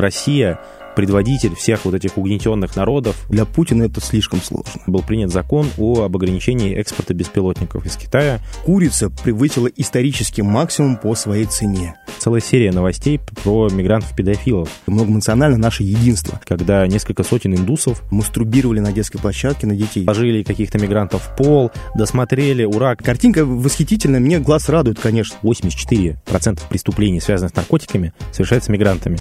Россия предводитель всех вот этих угнетенных народов. Для Путина это слишком сложно. Был принят закон о, об ограничении экспорта беспилотников из Китая. Курица превысила исторический максимум по своей цене. Целая серия новостей про мигрантов-педофилов. Многонационально наше единство. Когда несколько сотен индусов мастурбировали на детской площадке на детей. Положили каких-то мигрантов в пол, досмотрели, ура. Картинка восхитительная, мне глаз радует, конечно. 84% преступлений, связанных с наркотиками, совершается мигрантами.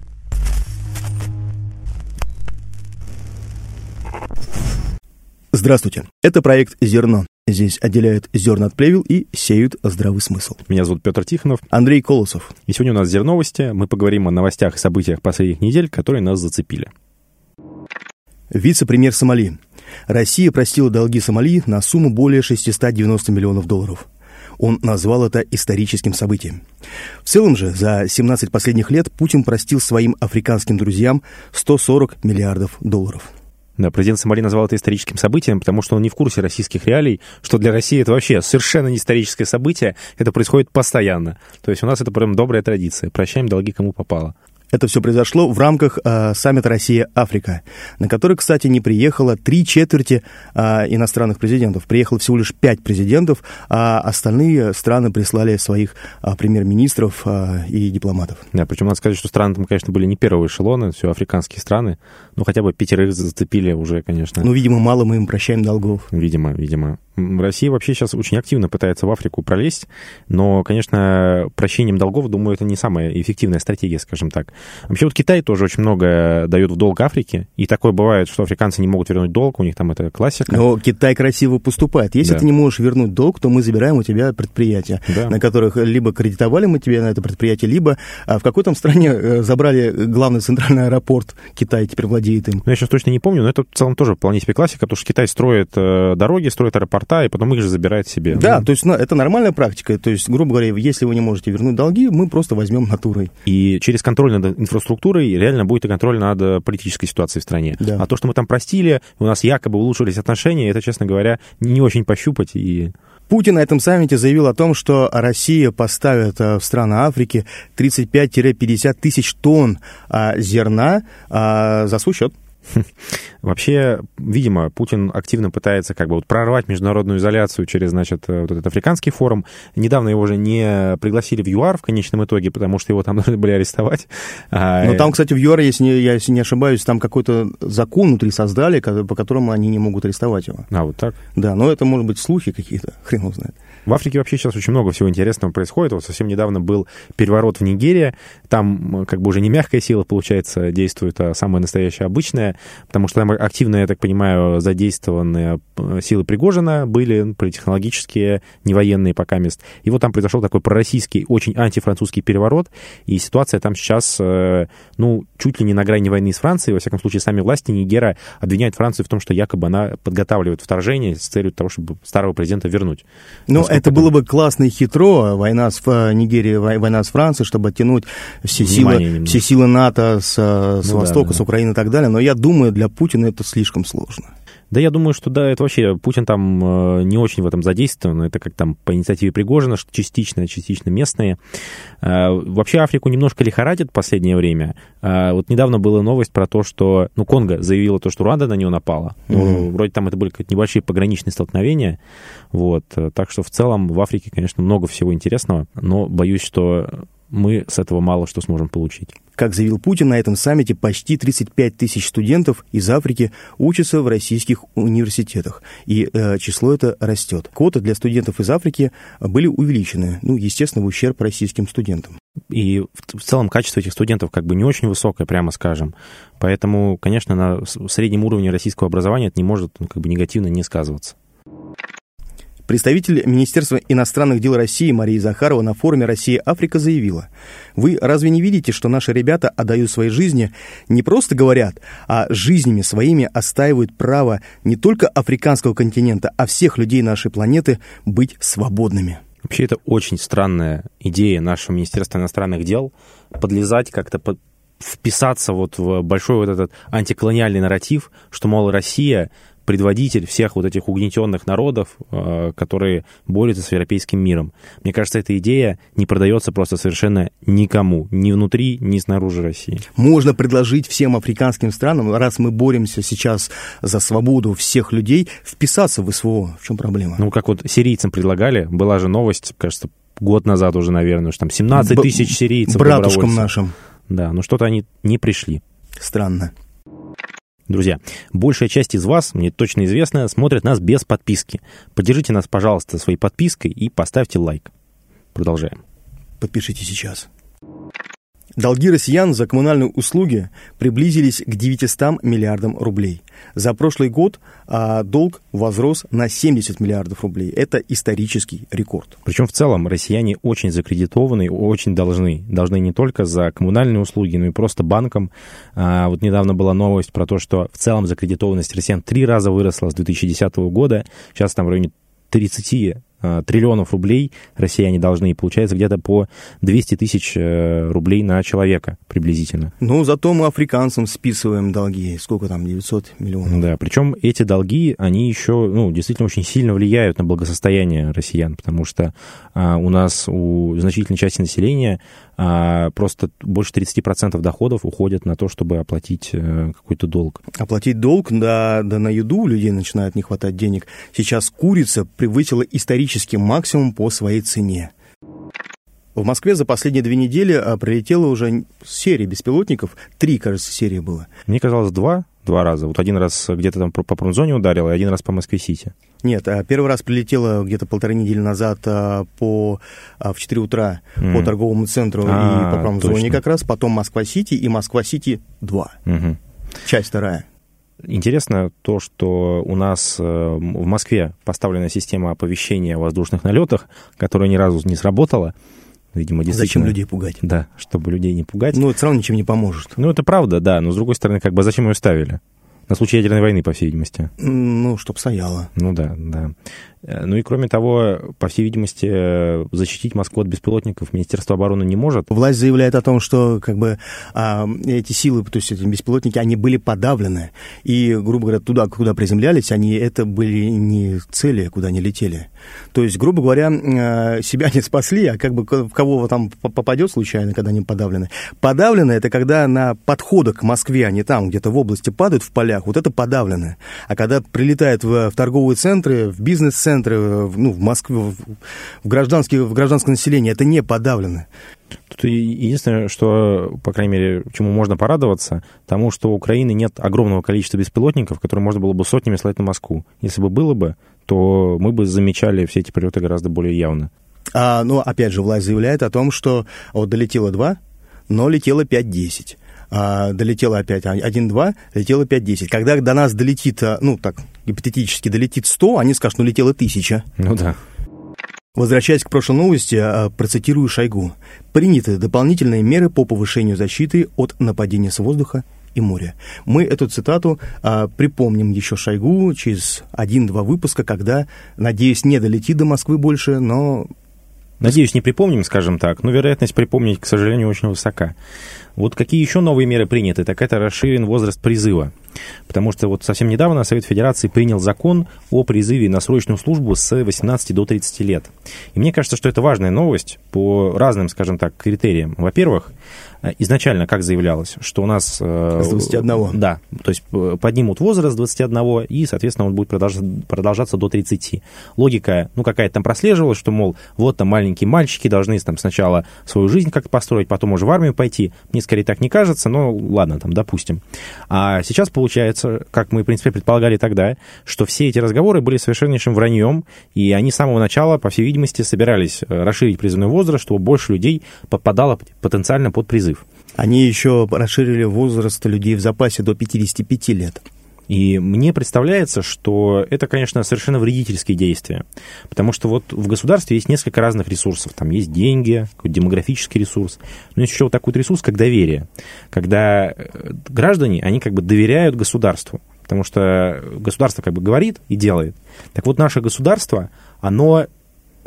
Здравствуйте. Это проект «Зерно». Здесь отделяют зерна от плевел и сеют здравый смысл. Меня зовут Петр Тихонов. Андрей Колосов. И сегодня у нас «Зерновости». Мы поговорим о новостях и событиях последних недель, которые нас зацепили. Вице-премьер Сомали. Россия простила долги Сомали на сумму более 690 миллионов долларов. Он назвал это историческим событием. В целом же, за 17 последних лет Путин простил своим африканским друзьям 140 миллиардов долларов. Да, президент Сомали назвал это историческим событием, потому что он не в курсе российских реалий, что для России это вообще совершенно не историческое событие, это происходит постоянно. То есть у нас это прям добрая традиция. Прощаем долги, кому попало. Это все произошло в рамках э, саммита Россия-Африка, на который, кстати, не приехало три четверти э, иностранных президентов. Приехало всего лишь пять президентов, а остальные страны прислали своих э, премьер-министров э, и дипломатов. Да, причем надо сказать, что страны там, конечно, были не первого эшелона, все африканские страны. Ну, хотя бы пятерых зацепили уже, конечно. Ну, видимо, мало мы им прощаем долгов. Видимо, видимо. Россия вообще сейчас очень активно пытается в Африку пролезть, но, конечно, прощением долгов, думаю, это не самая эффективная стратегия, скажем так. Вообще вот Китай тоже очень много дает в долг Африке, и такое бывает, что африканцы не могут вернуть долг, у них там это классика. Но Китай красиво поступает. Если да. ты не можешь вернуть долг, то мы забираем у тебя предприятия, да. на которых либо кредитовали мы тебе на это предприятие, либо а в какой-то стране э, забрали главный центральный аэропорт Китай теперь владеет им. Ну, я сейчас точно не помню, но это в целом тоже вполне себе классика, потому что Китай строит э, дороги, строит аэропорты, порта, и потом их же забирает себе. Да, ну. то есть ну, это нормальная практика. То есть, грубо говоря, если вы не можете вернуть долги, мы просто возьмем натурой. И через контроль над инфраструктурой реально будет и контроль над э, политической ситуацией в стране. Да. А то, что мы там простили, у нас якобы улучшились отношения, это, честно говоря, не очень пощупать и Путин на этом саммите заявил о том, что Россия поставит э, в страны Африки 35-50 тысяч тонн а, зерна а, за свой счет. Вообще, видимо, Путин активно пытается как бы вот прорвать международную изоляцию через, значит, э, вот этот африканский форум. Недавно его уже не пригласили в ЮАР в конечном итоге, потому что его там должны были арестовать. А, Но там, кстати, в ЮАР, если не, я если не ошибаюсь, там какой-то закон внутри создали, по которому они не могут арестовать его. А, вот так? Да, но это, может быть, слухи какие-то, хрен его знает. В Африке вообще сейчас очень много всего интересного происходит. Вот совсем недавно был переворот в Нигерии. Там как бы уже не мягкая сила, получается, действует, а самая настоящая обычная, потому что там активно, я так понимаю, задействованы э, силы Пригожина были, политтехнологические, не военные пока мест. И вот там произошел такой пророссийский, очень антифранцузский переворот, и ситуация там сейчас, э, ну, чуть ли не на грани войны с Францией. Во всяком случае, сами власти Нигера обвиняют Францию в том, что якобы она подготавливает вторжение с целью того, чтобы старого президента вернуть. Ну, это было бы классно и хитро, война с Нигерией, война с Францией, чтобы оттянуть все силы, все силы НАТО с, с ну, Востока, да, да. с Украины и так далее. Но я думаю, для Путина это слишком сложно. Да, я думаю, что да, это вообще Путин там э, не очень в этом задействован. Это как там по инициативе Пригожина, что частично, частично местные. Э, вообще Африку немножко лихорадит в последнее время. Э, вот недавно была новость про то, что ну, Конго заявила то, что Руанда на него напала. Mm-hmm. вроде там это были какие-то небольшие пограничные столкновения. Вот. Так что в целом в Африке, конечно, много всего интересного, но боюсь, что мы с этого мало что сможем получить. Как заявил Путин, на этом саммите почти 35 тысяч студентов из Африки учатся в российских университетах, и э, число это растет. Квоты для студентов из Африки были увеличены, ну, естественно, в ущерб российским студентам. И в, в целом качество этих студентов как бы не очень высокое, прямо скажем. Поэтому, конечно, на среднем уровне российского образования это не может ну, как бы негативно не сказываться. Представитель Министерства иностранных дел России Мария Захарова на форуме «Россия-Африка» заявила, «Вы разве не видите, что наши ребята отдают свои жизни, не просто говорят, а жизнями своими остаивают право не только африканского континента, а всех людей нашей планеты быть свободными?» Вообще это очень странная идея нашего Министерства иностранных дел подлезать как-то вписаться вот в большой вот этот антиколониальный нарратив, что, мол, Россия предводитель всех вот этих угнетенных народов, э, которые борются с европейским миром. Мне кажется, эта идея не продается просто совершенно никому, ни внутри, ни снаружи России. Можно предложить всем африканским странам, раз мы боремся сейчас за свободу всех людей, вписаться в СВО. В чем проблема? Ну, как вот сирийцам предлагали, была же новость, кажется, год назад уже, наверное, что там 17 тысяч сирийцев. Братушкам нашим. Да, но что-то они не пришли. Странно. Друзья, большая часть из вас, мне точно известно, смотрят нас без подписки. Поддержите нас, пожалуйста, своей подпиской и поставьте лайк. Продолжаем. Подпишите сейчас. Долги россиян за коммунальные услуги приблизились к 900 миллиардам рублей. За прошлый год а, долг возрос на 70 миллиардов рублей. Это исторический рекорд. Причем в целом россияне очень закредитованы, очень должны. Должны не только за коммунальные услуги, но и просто банкам. А, вот недавно была новость про то, что в целом закредитованность россиян три раза выросла с 2010 года. Сейчас там в районе 30 Э, триллионов рублей россияне должны, и получается где-то по 200 тысяч э, рублей на человека приблизительно. Ну, зато мы африканцам списываем долги. Сколько там, 900 миллионов? Да, причем эти долги, они еще, ну, действительно очень сильно влияют на благосостояние россиян, потому что а, у нас, у значительной части населения а просто больше 30% доходов уходят на то, чтобы оплатить э, какой-то долг. Оплатить долг, да, да на еду у людей начинает не хватать денег. Сейчас курица превысила исторический максимум по своей цене. В Москве за последние две недели а, прилетела уже серия беспилотников. Три, кажется, серии было. Мне казалось, два два раза. Вот один раз где-то там по промзоне ударил, и один раз по Москве-Сити. Нет, а первый раз прилетело где-то полторы недели назад а, по, в 4 утра mm. по торговому центру а, и по промзоне как раз, потом Москва-Сити и Москва-Сити 2. Угу. Часть вторая. Интересно то, что у нас э, в Москве поставлена система оповещения о воздушных налетах, которая ни разу не сработала. Видимо, действительно... Зачем людей пугать? Да, чтобы людей не пугать. Ну, это все равно ничем не поможет. Ну, это правда, да, но с другой стороны, как бы зачем ее ставили? На случай ядерной войны, по всей видимости. Ну, чтоб стояло. Ну да, да. Э, ну и кроме того, по всей видимости, э, защитить Москву от беспилотников Министерство обороны не может. Власть заявляет о том, что как бы а, эти силы, то есть эти беспилотники, они были подавлены. И, грубо говоря, туда, куда приземлялись, они это были не цели, куда они летели. То есть, грубо говоря, э, себя не спасли, а как бы в кого там попадет случайно, когда они подавлены. Подавлены это когда на подходах к Москве, они там где-то в области падают в полях, вот это подавлены. А когда прилетает в, в торговые центры, в бизнес-центры, центры, э, ну, в Москве, в, гражданские, в гражданское население, это не подавлено. Тут единственное, что, по крайней мере, чему можно порадоваться, тому, что у Украины нет огромного количества беспилотников, которые можно было бы сотнями слать на Москву. Если бы было бы, то мы бы замечали все эти прилеты гораздо более явно. А, ну, опять же, власть заявляет о том, что вот долетело два, но летело 5-10 а, долетело опять 1-2, летело 5-10. Когда до нас долетит, а, ну так, гипотетически долетит 100, они скажут, ну летело 1000. Ну да. Возвращаясь к прошлой новости, а, процитирую Шойгу. Приняты дополнительные меры по повышению защиты от нападения с воздуха и моря. Мы эту цитату а, припомним еще Шойгу через один-два выпуска, когда, надеюсь, не долетит до Москвы больше, но... Надеюсь, не припомним, скажем так, но вероятность припомнить, к сожалению, очень высока. Вот какие еще новые меры приняты? Так это расширен возраст призыва. Потому что вот совсем недавно Совет Федерации принял закон о призыве на срочную службу с 18 до 30 лет. И мне кажется, что это важная новость по разным, скажем так, критериям. Во-первых, Э, изначально как заявлялось, что у нас... Э, с 21. Да, то есть э, поднимут возраст с 21, и, соответственно, он будет продолжаться, продолжаться до 30. Логика, ну, какая-то там прослеживалась, что, мол, вот там маленькие мальчики должны там сначала свою жизнь как-то построить, потом уже в армию пойти. Мне скорее так не кажется, но ладно, там, допустим. А сейчас получается, как мы, в принципе, предполагали тогда, что все эти разговоры были совершеннейшим враньем, и они с самого начала, по всей видимости, собирались расширить призывной возраст, чтобы больше людей попадало потенциально под призыв. Они еще расширили возраст людей в запасе до 55 лет. И мне представляется, что это, конечно, совершенно вредительские действия. Потому что вот в государстве есть несколько разных ресурсов. Там есть деньги, какой-то демографический ресурс. Но есть еще вот такой вот ресурс, как доверие. Когда э, граждане, они как бы доверяют государству. Потому что государство как бы говорит и делает. Так вот, наше государство, оно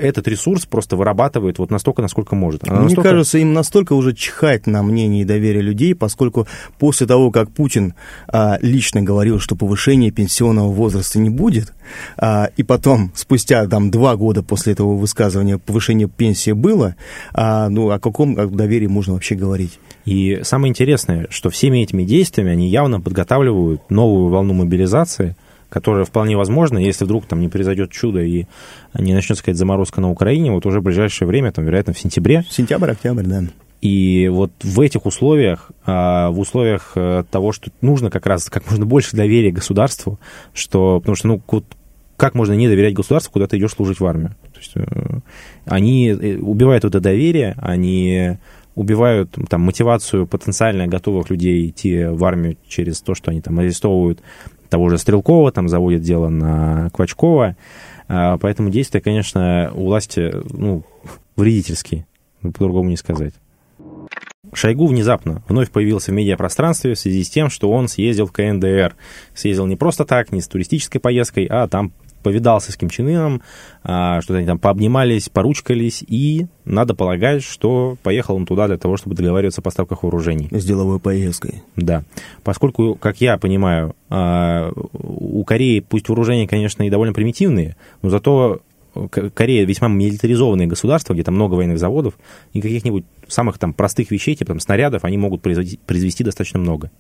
этот ресурс просто вырабатывает вот настолько, насколько может. Она Мне настолько... кажется, им настолько уже чихать на мнение и доверие людей, поскольку после того, как Путин а, лично говорил, что повышения пенсионного возраста не будет, а, и потом, спустя там два года после этого высказывания, повышение пенсии было, а, ну, о каком доверии можно вообще говорить? И самое интересное, что всеми этими действиями они явно подготавливают новую волну мобилизации – которая вполне возможна, если вдруг там не произойдет чудо и не начнется сказать заморозка на Украине, вот уже в ближайшее время, там, вероятно, в сентябре. Сентябрь, октябрь, да. И вот в этих условиях, а, в условиях э, того, что нужно как раз как можно больше доверия государству, что, потому что, ну, как можно не доверять государству, куда ты идешь служить в армию? То есть, э, они э, убивают это доверие, они убивают там, мотивацию потенциально готовых людей идти в армию через то, что они там арестовывают того же Стрелкова, там заводит дело на Квачкова. А, поэтому действия, конечно, у власти ну, вредительские, по-другому не сказать. Шойгу внезапно вновь появился в медиапространстве в связи с тем, что он съездил в КНДР. Съездил не просто так, не с туристической поездкой, а там повидался с Ким Чен Ыном, а, что-то они там пообнимались, поручкались, и надо полагать, что поехал он туда для того, чтобы договариваться о поставках вооружений. С деловой поездкой. Да. Поскольку, как я понимаю, а, у Кореи пусть вооружения, конечно, и довольно примитивные, но зато Корея весьма милитаризованное государство, где там много военных заводов, и каких-нибудь самых там простых вещей, типа там снарядов, они могут произвести, произвести достаточно много.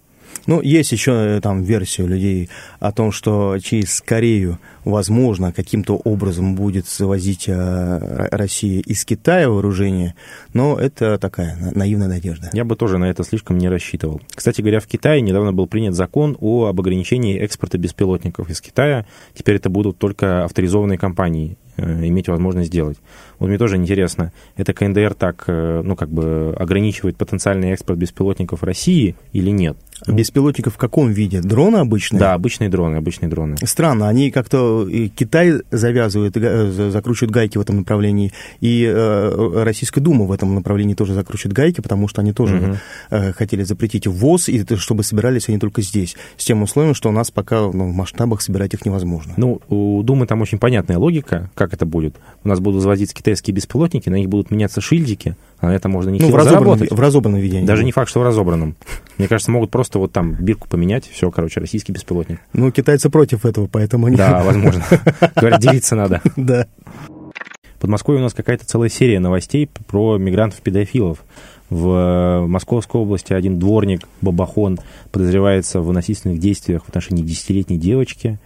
Ну, есть еще э, там версия людей о том, что через Корею, возможно, каким-то образом будет завозить э, Россия из Китая вооружение, но это такая наивная надежда. Я бы тоже на это слишком не рассчитывал. Кстати говоря, в Китае недавно был принят закон о об ограничении экспорта беспилотников из Китая. Теперь это будут только авторизованные компании иметь возможность сделать. Вот мне тоже интересно, это КНДР так, ну, как бы ограничивает потенциальный экспорт беспилотников России или нет? Беспилотников в каком виде? Дроны обычные? Да, обычные дроны, обычные дроны. Странно, они как-то Китай завязывает, э, закручивает гайки в этом направлении, и э, Российская Дума в этом направлении тоже закручивает гайки, потому что они тоже угу. хотели запретить ввоз, и чтобы собирались они только здесь, с тем условием, что у нас пока ну, в масштабах собирать их невозможно. Ну, у Думы там очень понятная логика, как это будет. У нас будут завозить китайские беспилотники, на них будут меняться шильдики, а на этом можно не ну, в заработать. В разобранном виде. Даже не факт, что в разобранном. Мне кажется, могут просто вот там бирку поменять, все, короче, российский беспилотник. Ну, китайцы против этого, поэтому они... Да, возможно. Говорят, делиться надо. Да. В Подмосковье у нас какая-то целая серия новостей про мигрантов-педофилов. В Московской области один дворник, Бабахон, подозревается в насильственных действиях в отношении десятилетней девочки.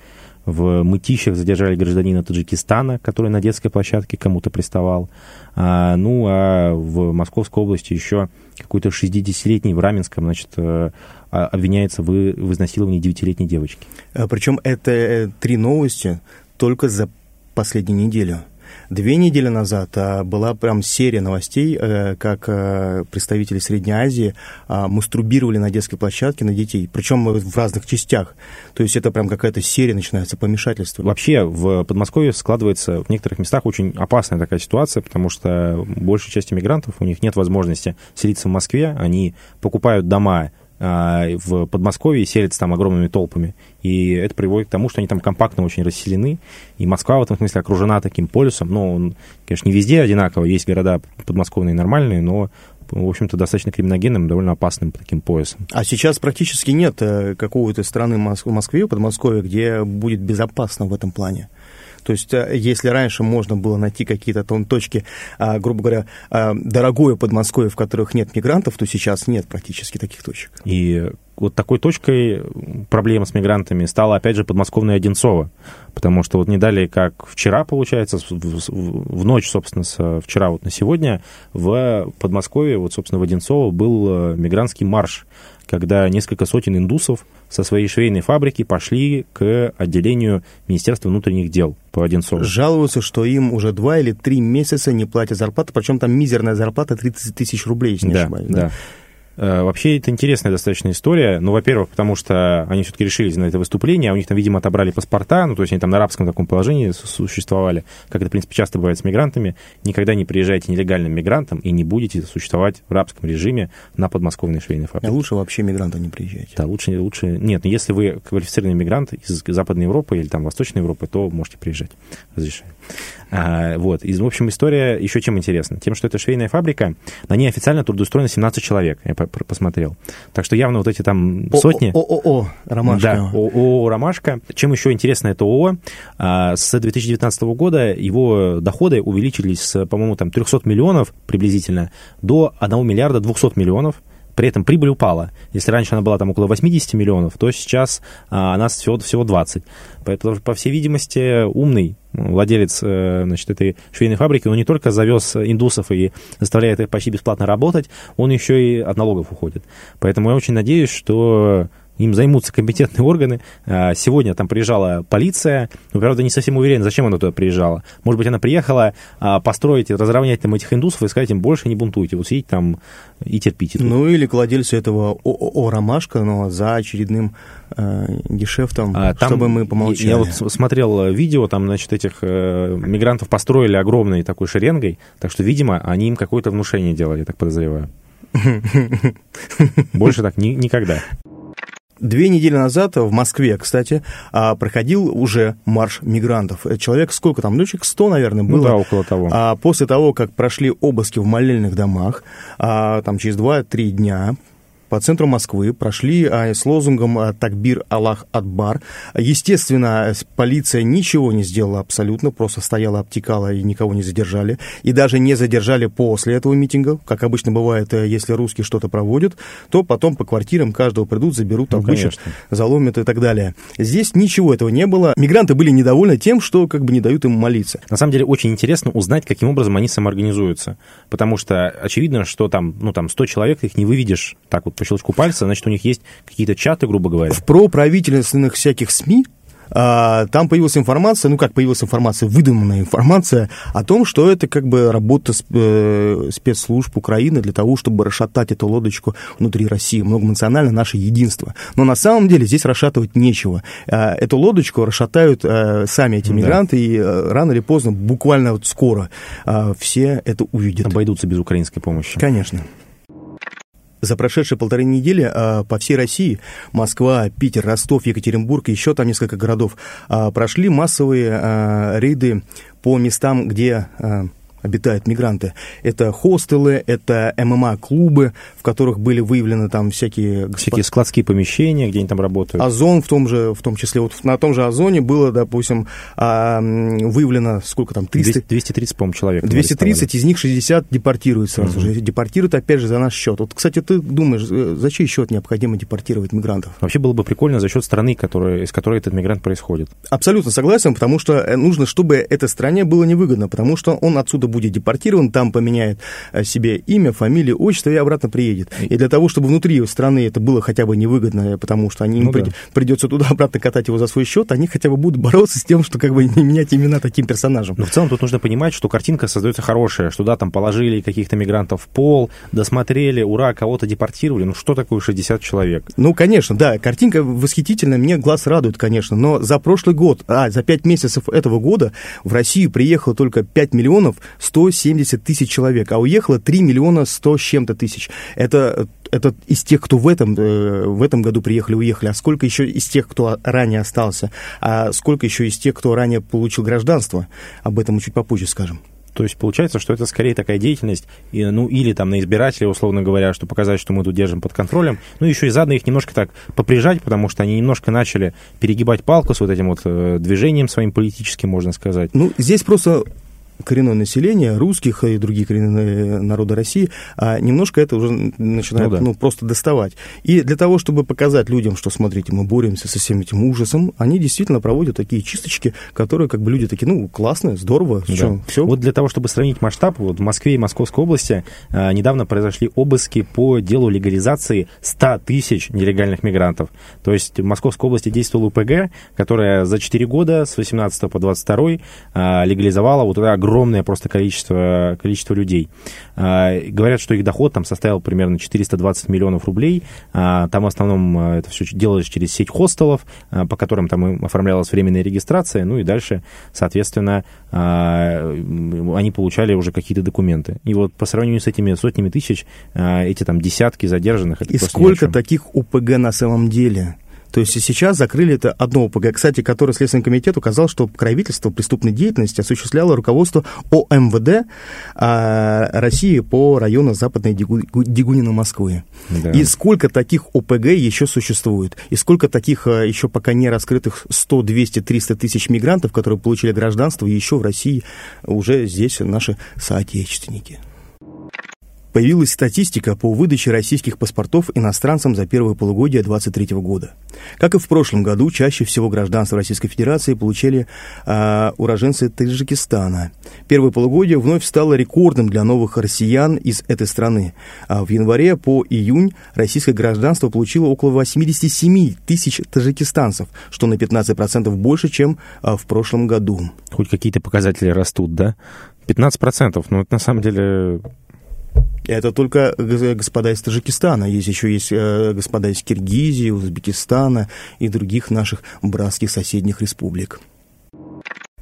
В Мытищах задержали гражданина Таджикистана, который на детской площадке кому-то приставал. А, ну, а в Московской области еще какой-то 60-летний в Раменском, значит, э, а, обвиняется в, в изнасиловании 9-летней девочки. А, Причем это э, три новости только за последнюю неделю. Две недели назад а, была прям серия новостей, а, как а, представители Средней Азии а, мастурбировали на детской площадке на детей, причем в разных частях. То есть это прям какая-то серия начинается, помешательство. Вообще в Подмосковье складывается в некоторых местах очень опасная такая ситуация, потому что большая часть иммигрантов, у них нет возможности селиться в Москве, они покупают дома в Подмосковье селятся там огромными толпами. И это приводит к тому, что они там компактно очень расселены. И Москва в этом смысле окружена таким полюсом. Ну, он, конечно, не везде одинаково. Есть города подмосковные нормальные, но в общем-то, достаточно криминогенным, довольно опасным таким поясом. А сейчас практически нет э, какого-то страны в Москве, Подмосковье, где будет безопасно в этом плане. То есть, э, если раньше можно было найти какие-то там точки, а, грубо говоря, а, дорогое Подмосковье, в которых нет мигрантов, то сейчас нет практически таких точек. И вот такой точкой проблемы с мигрантами стала, опять же, подмосковная Одинцова. Потому что вот не далее, как вчера, получается, в ночь, собственно, с вчера вот на сегодня, в Подмосковье, вот, собственно, в Одинцово был э, мигрантский марш, когда несколько сотен индусов со своей швейной фабрики пошли к отделению Министерства внутренних дел по Одинцову. Жалуются, что им уже два или три месяца не платят зарплату, причем там мизерная зарплата 30 тысяч рублей, если не да, ошибаюсь. Да. Э, вообще, это интересная достаточно история. Ну, во-первых, потому что они все-таки решились на это выступление, а у них там, видимо, отобрали паспорта, ну, то есть они там на арабском таком положении существовали, как это, в принципе, часто бывает с мигрантами. Никогда не приезжайте нелегальным мигрантом и не будете существовать в арабском режиме на подмосковной швейной фабрике. А лучше вообще мигранта не приезжать. Да, лучше, лучше... Нет, но если вы квалифицированный мигрант из Западной Европы или там Восточной Европы, то можете приезжать. Разрешаю. А, вот. И, в общем, история еще чем интересна? Тем, что это швейная фабрика, на ней официально трудоустроено 17 человек, я посмотрел. Так что явно вот эти там сотни... ООО «Ромашка». Да, ООО «Ромашка». Чем еще интересно это ООО? А, с 2019 года его доходы увеличились с, по-моему, там 300 миллионов приблизительно до 1 миллиарда 200 миллионов. При этом прибыль упала. Если раньше она была там около 80 миллионов, то сейчас а, она всего, всего 20. Поэтому, по всей видимости, умный владелец э, значит, этой швейной фабрики, он не только завез индусов и заставляет их почти бесплатно работать, он еще и от налогов уходит. Поэтому я очень надеюсь, что им займутся компетентные органы. А, сегодня там приезжала полиция, но, правда, не совсем уверен, зачем она туда приезжала. Может быть, она приехала а, построить, разровнять там этих индусов и сказать им, больше не бунтуйте, вот сидите там и терпите. Тут. Ну, или к владельцу этого ООО «Ромашка», но за очередным э, гешефтом, а, там, чтобы мы помолчали. Я вот смотрел видео, там, значит, этих э, мигрантов построили огромной такой шеренгой, так что, видимо, они им какое-то внушение делали, я так подозреваю. Больше так ни, никогда. Две недели назад в Москве, кстати, а, проходил уже марш мигрантов. Человек сколько там, ну, человек 100, наверное, было. Ну да, около того. А после того, как прошли обыски в молельных домах, а, там через 2-3 дня по центру Москвы, прошли а, с лозунгом а, «Такбир Аллах Адбар». Естественно, полиция ничего не сделала абсолютно, просто стояла, обтекала и никого не задержали. И даже не задержали после этого митинга, как обычно бывает, э, если русские что-то проводят, то потом по квартирам каждого придут, заберут, там, ну, вычат, заломят и так далее. Здесь ничего этого не было. Мигранты были недовольны тем, что как бы не дают им молиться. На самом деле очень интересно узнать, каким образом они самоорганизуются. Потому что очевидно, что там, ну, там 100 человек, их не выведешь так вот по щелчку пальца, значит, у них есть какие-то чаты, грубо говоря. В проправительственных всяких СМИ а, там появилась информация, ну как появилась информация, выдуманная информация о том, что это как бы работа э, спецслужб Украины для того, чтобы расшатать эту лодочку внутри России, многонационально наше единство. Но на самом деле здесь расшатывать нечего. А, эту лодочку расшатают э, сами эти мигранты, да. и э, рано или поздно, буквально вот скоро, все это увидят. Обойдутся без украинской помощи. Конечно. За прошедшие полторы недели а, по всей России, Москва, Питер, Ростов, Екатеринбург еще там несколько городов, а, прошли массовые а, рейды по местам, где обитают мигранты. Это хостелы, это ММА-клубы, в которых были выявлены там всякие... Всякие складские помещения, где они там работают. Озон в том же, в том числе, вот на том же Озоне было, допустим, а, выявлено сколько там, 300... 230, по-моему, человек. 230, из них 60 депортируют сразу угу. же. Депортируют, опять же, за наш счет. Вот, кстати, ты думаешь, э, за чей счет необходимо депортировать мигрантов? Вообще было бы прикольно за счет страны, которая, из которой этот мигрант происходит. Абсолютно согласен, потому что э, нужно, чтобы этой стране было невыгодно, потому что он отсюда будет депортирован, там поменяет э, себе имя, фамилию, отчество и обратно приедет. И для того, чтобы внутри страны это было хотя бы невыгодно, потому что они, ну, им да. придется туда-обратно катать его за свой счет, они хотя бы будут бороться с тем, что как бы не менять имена таким персонажам. Но в целом тут нужно понимать, что картинка создается хорошая, что да, там положили каких-то мигрантов в пол, досмотрели, ура, кого-то депортировали. Ну что такое 60 человек? Ну, конечно, да, картинка восхитительная, мне глаз радует, конечно, но за прошлый год, а, за 5 месяцев этого года в Россию приехало только 5 миллионов 170 70 тысяч человек, а уехало 3 миллиона 100 с чем-то тысяч. Это, это из тех, кто в этом, э, в этом году приехали, уехали. А сколько еще из тех, кто ранее остался? А сколько еще из тех, кто ранее получил гражданство? Об этом мы чуть попозже скажем. То есть получается, что это скорее такая деятельность, ну или там на избирателей, условно говоря, что показать, что мы тут держим под контролем. Ну еще и заодно их немножко так поприжать, потому что они немножко начали перегибать палку с вот этим вот э, движением своим политическим, можно сказать. Ну здесь просто коренное население, русских и другие коренные народы России, а немножко это уже начинает ну, да. ну, просто доставать. И для того, чтобы показать людям, что, смотрите, мы боремся со всем этим ужасом, они действительно проводят такие чисточки, которые как бы люди такие, ну, классные, здорово, да. что, все. Вот для того, чтобы сравнить масштаб, вот в Москве и Московской области а, недавно произошли обыски по делу легализации 100 тысяч нелегальных мигрантов. То есть в Московской области действовал УПГ, которая за 4 года, с 18 по 22 а, легализовала вот это огромное просто количество, количество людей. А, говорят, что их доход там составил примерно 420 миллионов рублей. А, там в основном а, это все делалось через сеть хостелов, по которым там оформлялась временная регистрация, ну и дальше, соответственно, они получали уже какие-то документы. И вот по сравнению с этими сотнями тысяч, эти там десятки задержанных... и сколько таких УПГ на самом деле? То есть сейчас закрыли это одно ОПГ, кстати, который Следственный комитет указал, что покровительство преступной деятельности осуществляло руководство ОМВД а, России по району Западной Дегунина Москвы. Да. И сколько таких ОПГ еще существует? И сколько таких а, еще пока не раскрытых 100, 200, 300 тысяч мигрантов, которые получили гражданство еще в России, уже здесь наши соотечественники? Появилась статистика по выдаче российских паспортов иностранцам за первое полугодие 2023 года. Как и в прошлом году, чаще всего гражданство Российской Федерации получили э, уроженцы Таджикистана. Первое полугодие вновь стало рекордным для новых россиян из этой страны. А в январе по июнь российское гражданство получило около 87 тысяч таджикистанцев, что на 15% больше, чем э, в прошлом году. Хоть какие-то показатели растут, да? 15%, ну это на самом деле это только господа из Таджикистана. Есть еще есть э, господа из Киргизии, Узбекистана и других наших братских соседних республик.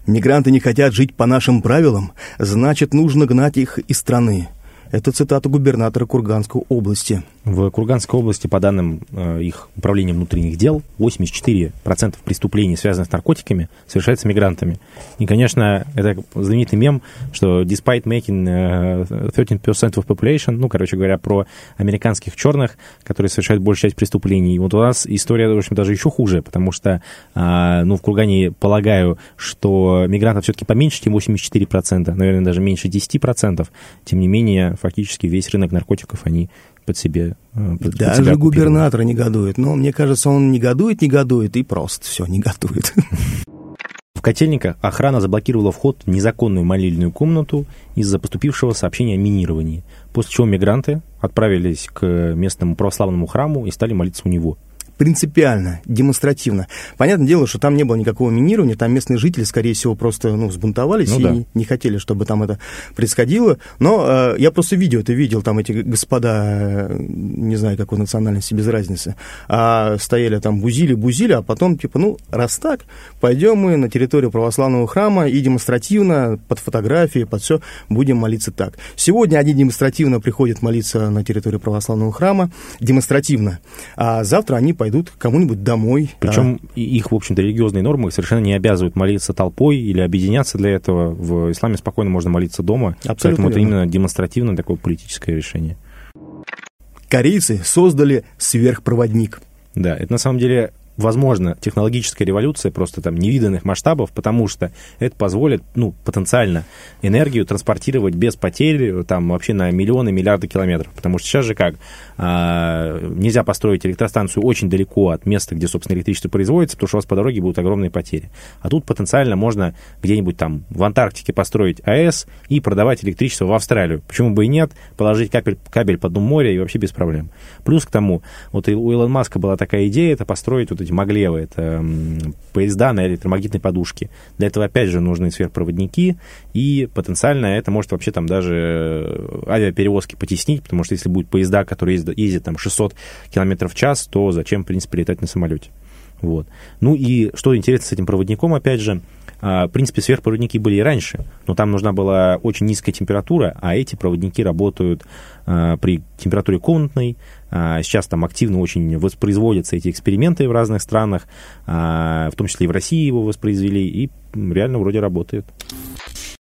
Мигранты не хотят жить по нашим правилам, значит, нужно гнать их из страны. Это цитата губернатора Курганской области. В Курганской области, по данным э, их управления внутренних дел, 84% преступлений, связанных с наркотиками, совершается мигрантами. И, конечно, это знаменитый мем, что despite making 13% э, of population, ну, короче говоря, про американских черных, которые совершают большую часть преступлений. И вот у нас история, в общем, даже еще хуже, потому что, э, ну, в Кургане полагаю, что мигрантов все-таки поменьше, чем 84%, наверное, даже меньше 10%. Тем не менее, фактически весь рынок наркотиков они под себе э, под, Даже себя губернатор негодует. Но мне кажется, он негодует, негодует и просто все, негодует. В Котельниках охрана заблокировала вход в незаконную молильную комнату из-за поступившего сообщения о минировании, после чего мигранты отправились к местному православному храму и стали молиться у него – принципиально, демонстративно. Понятное дело, что там не было никакого минирования, там местные жители, скорее всего, просто ну, взбунтовались ну, и да. не хотели, чтобы там это происходило. Но э, я просто видео это видел, там эти господа, э, не знаю, какой национальности, без разницы, а стояли там, бузили, бузили, а потом, типа, ну, раз так, пойдем мы на территорию православного храма и демонстративно, под фотографии, под все, будем молиться так. Сегодня они демонстративно приходят молиться на территорию православного храма, демонстративно, а завтра они пойдут пойдут кому-нибудь домой. Причем а... их, в общем-то, религиозные нормы совершенно не обязывают молиться толпой или объединяться для этого. В исламе спокойно можно молиться дома. Абсолютно Поэтому верно. это именно демонстративно такое политическое решение. Корейцы создали сверхпроводник. Да, это на самом деле возможно, технологическая революция просто там невиданных масштабов, потому что это позволит, ну, потенциально энергию транспортировать без потерь там вообще на миллионы, миллиарды километров. Потому что сейчас же как? А, нельзя построить электростанцию очень далеко от места, где, собственно, электричество производится, потому что у вас по дороге будут огромные потери. А тут потенциально можно где-нибудь там в Антарктике построить АЭС и продавать электричество в Австралию. Почему бы и нет? Положить кабель, кабель под дном моря и вообще без проблем. Плюс к тому, вот у Илона Маска была такая идея, это построить вот эти маглевы, это поезда на электромагнитной подушке. Для этого, опять же, нужны сверхпроводники, и потенциально это может вообще там даже э, авиаперевозки потеснить, потому что если будут поезда, которые ездят, ездят там 600 км в час, то зачем, в принципе, летать на самолете? Вот. Ну и что интересно с этим проводником, опять же, а, в принципе, сверхпроводники были и раньше, но там нужна была очень низкая температура, а эти проводники работают а, при температуре комнатной. А, сейчас там активно очень воспроизводятся эти эксперименты в разных странах, в том числе и в России его воспроизвели, и реально вроде работает.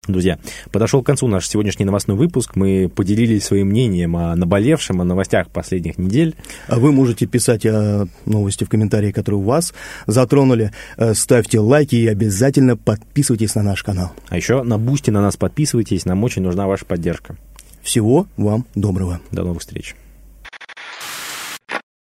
Друзья, подошел к концу наш сегодняшний новостной выпуск. Мы поделились своим мнением о наболевшем, о новостях последних недель. А вы можете писать о новости в комментарии, которые у вас затронули. Э, ставьте лайки и обязательно подписывайтесь на наш канал. А еще на Boosty на нас подписывайтесь, нам очень нужна ваша поддержка. Всего вам доброго. До новых встреч.